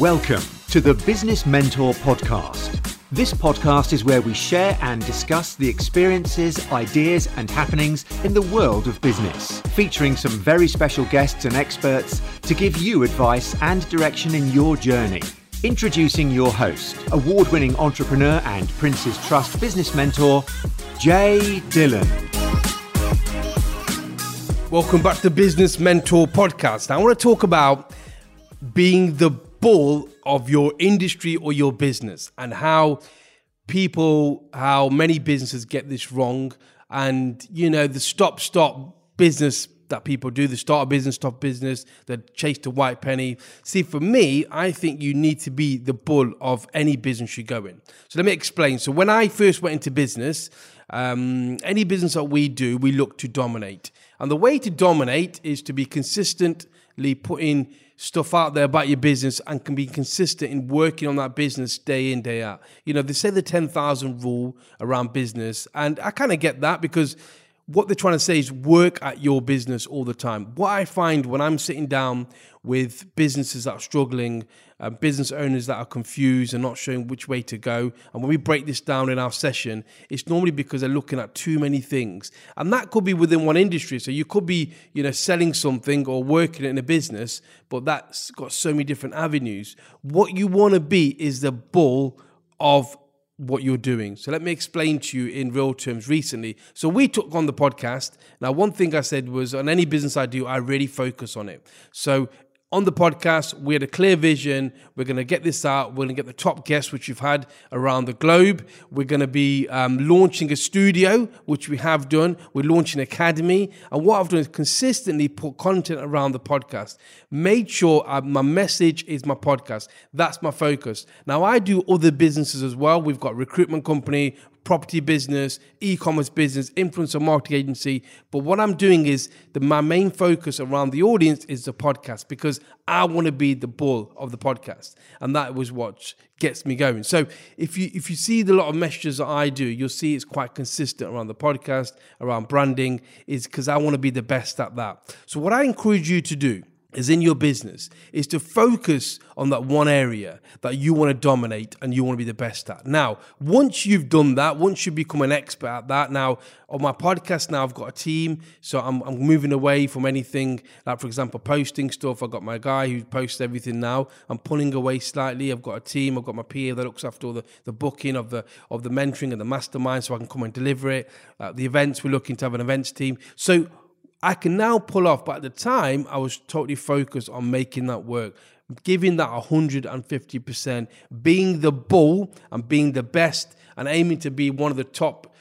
Welcome to the Business Mentor Podcast. This podcast is where we share and discuss the experiences, ideas, and happenings in the world of business, featuring some very special guests and experts to give you advice and direction in your journey. Introducing your host, award winning entrepreneur and Prince's Trust business mentor, Jay Dhillon. Welcome back to Business Mentor Podcast. I want to talk about being the bull of your industry or your business and how people, how many businesses get this wrong. And, you know, the stop, stop business that people do, the start a business, stop business, the chase the white penny. See, for me, I think you need to be the bull of any business you go in. So let me explain. So when I first went into business, um, any business that we do, we look to dominate. And the way to dominate is to be consistently putting stuff out there about your business and can be consistent in working on that business day in, day out. You know, they say the 10,000 rule around business. And I kind of get that because what they're trying to say is work at your business all the time. What I find when I'm sitting down with businesses that are struggling, uh, business owners that are confused and not showing which way to go, and when we break this down in our session, it's normally because they're looking at too many things, and that could be within one industry. So you could be, you know, selling something or working in a business, but that's got so many different avenues. What you want to be is the bull of what you're doing. So let me explain to you in real terms recently. So we took on the podcast. Now, one thing I said was on any business I do, I really focus on it. So on the podcast, we had a clear vision. We're going to get this out. We're going to get the top guests, which we've had around the globe. We're going to be um, launching a studio, which we have done. We're launching academy. And what I've done is consistently put content around the podcast. Made sure uh, my message is my podcast. That's my focus. Now, I do other businesses as well. We've got recruitment company, property business, e-commerce business, influencer marketing agency. But what I'm doing is the, my main focus around the audience is the podcast because I want to be the bull of the podcast, and that was what gets me going. So if you if you see the lot of messages that I do, you'll see it's quite consistent around the podcast, around branding, is because I want to be the best at that. So what I encourage you to do is in your business is to focus on that one area that you want to dominate and you want to be the best at. Now, once you've done that, once you become an expert at that, now on my podcast, now I've got a team, so I'm, I'm moving away from anything like, for example, posting stuff. I've got my guy who posts everything now. I'm pulling away slightly. I've got a team. I've got my PA that looks after all the, the booking of the of the mentoring and the mastermind, so I can come and deliver it. Uh, the events, we're looking to have an events team. So I can now pull off, but at the time, I was totally focused on making that work, giving that 150%, being the bull and being the best and aiming to be one of the top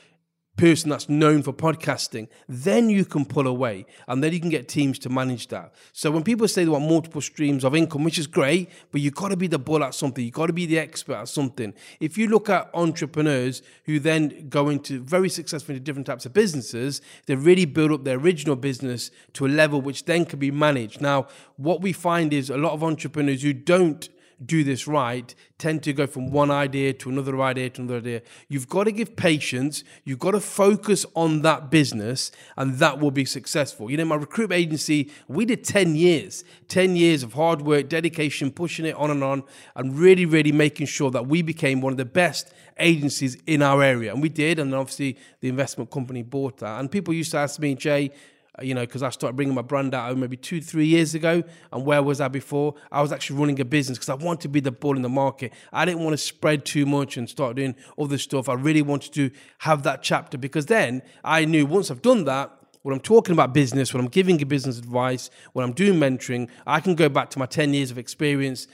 person that's known for podcasting, then you can pull away and then you can get teams to manage that. So when people say they want multiple streams of income, which is great, but you've got to be the bull at something, you've got to be the expert at something. If you look at entrepreneurs who then go into very successful into different types of businesses, they really build up their original business to a level which then can be managed. Now, what we find is a lot of entrepreneurs who don't do this right tend to go from one idea to another idea to another idea. You've got to give patience, you've got to focus on that business, and that will be successful. You know, my recruitment agency, we did 10 years, 10 years of hard work, dedication, pushing it on and on, and really, really making sure that we became one of the best agencies in our area. And we did, and obviously the investment company bought that. And people used to ask me, Jay, you know, because I started bringing my brand out maybe two, three years ago. And where was I before? I was actually running a business because I wanted to be the bull in the market. I didn't want to spread too much and start doing all this stuff. I really wanted to have that chapter because then I knew once I've done that, when I'm talking about business, when I'm giving business advice, when I'm doing mentoring, I can go back to my 10 years of experience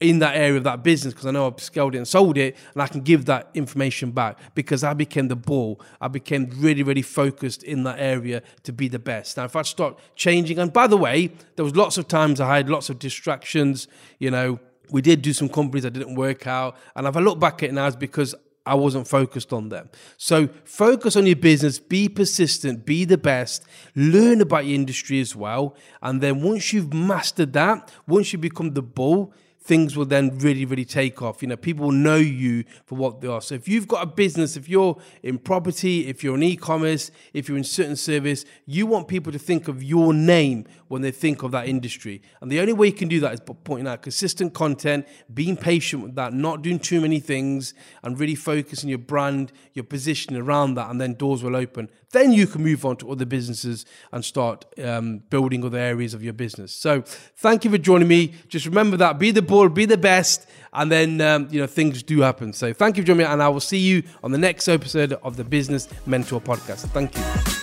in that area of that business because I know I've scaled it and sold it, and I can give that information back because I became the bull. I became really, really focused in that area to be the best. Now, if I start changing, and by the way, there was lots of times I had lots of distractions. You know, we did do some companies that didn't work out, and if I look back at it now, it's because I wasn't focused on them. So focus on your business, be persistent, be the best, learn about your industry as well. And then once you've mastered that, once you become the bull, things will then really, really take off. You know, people will know you for what they are. So if you've got a business, if you're in property, if you're in e-commerce, if you're in certain service, you want people to think of your name when they think of that industry. And the only way you can do that is by pointing out consistent content, being patient with that, not doing too many things, and really focusing your brand, your position around that, and then doors will open. Then you can move on to other businesses and start um, building other areas of your business. So thank you for joining me. Just remember that be the bull, be the best, and then um, you know things do happen. So thank you for joining me, and I will see you on the next episode of the Business Mentor Podcast. Thank you.